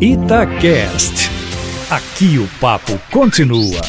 Itacast. Aqui o papo continua.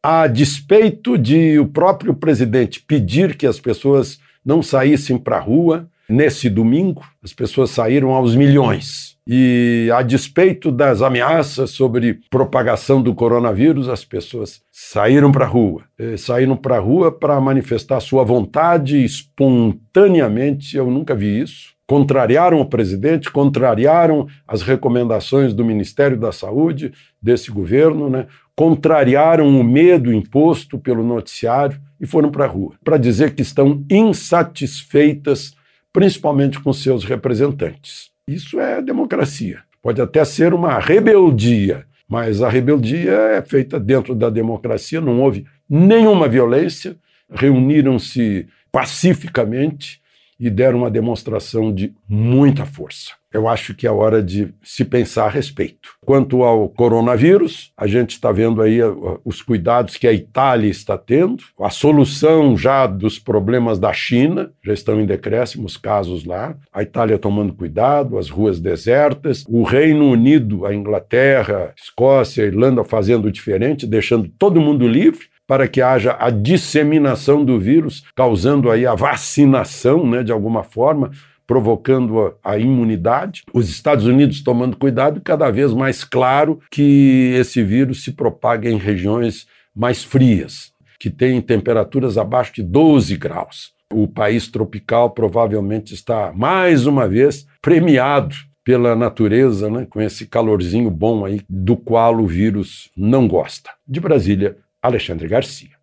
A despeito de o próprio presidente pedir que as pessoas não saíssem para a rua, nesse domingo, as pessoas saíram aos milhões. E a despeito das ameaças sobre propagação do coronavírus, as pessoas saíram para a rua. E saíram para a rua para manifestar sua vontade espontaneamente. Eu nunca vi isso contrariaram o presidente, contrariaram as recomendações do Ministério da Saúde, desse governo, né? contrariaram o medo imposto pelo noticiário e foram para a rua para dizer que estão insatisfeitas, principalmente com seus representantes. Isso é democracia. Pode até ser uma rebeldia, mas a rebeldia é feita dentro da democracia, não houve nenhuma violência, reuniram-se pacificamente e deram uma demonstração de muita força. Eu acho que é hora de se pensar a respeito. Quanto ao coronavírus, a gente está vendo aí uh, os cuidados que a Itália está tendo, a solução já dos problemas da China, já estão em decréscimo os casos lá, a Itália tomando cuidado, as ruas desertas, o Reino Unido, a Inglaterra, Escócia, Irlanda fazendo diferente, deixando todo mundo livre, para que haja a disseminação do vírus, causando aí a vacinação, né, de alguma forma, provocando a, imunidade. Os Estados Unidos tomando cuidado, cada vez mais claro que esse vírus se propaga em regiões mais frias, que têm temperaturas abaixo de 12 graus. O país tropical provavelmente está mais uma vez premiado pela natureza, né, com esse calorzinho bom aí, do qual o vírus não gosta. De Brasília, Alexandre Garcia.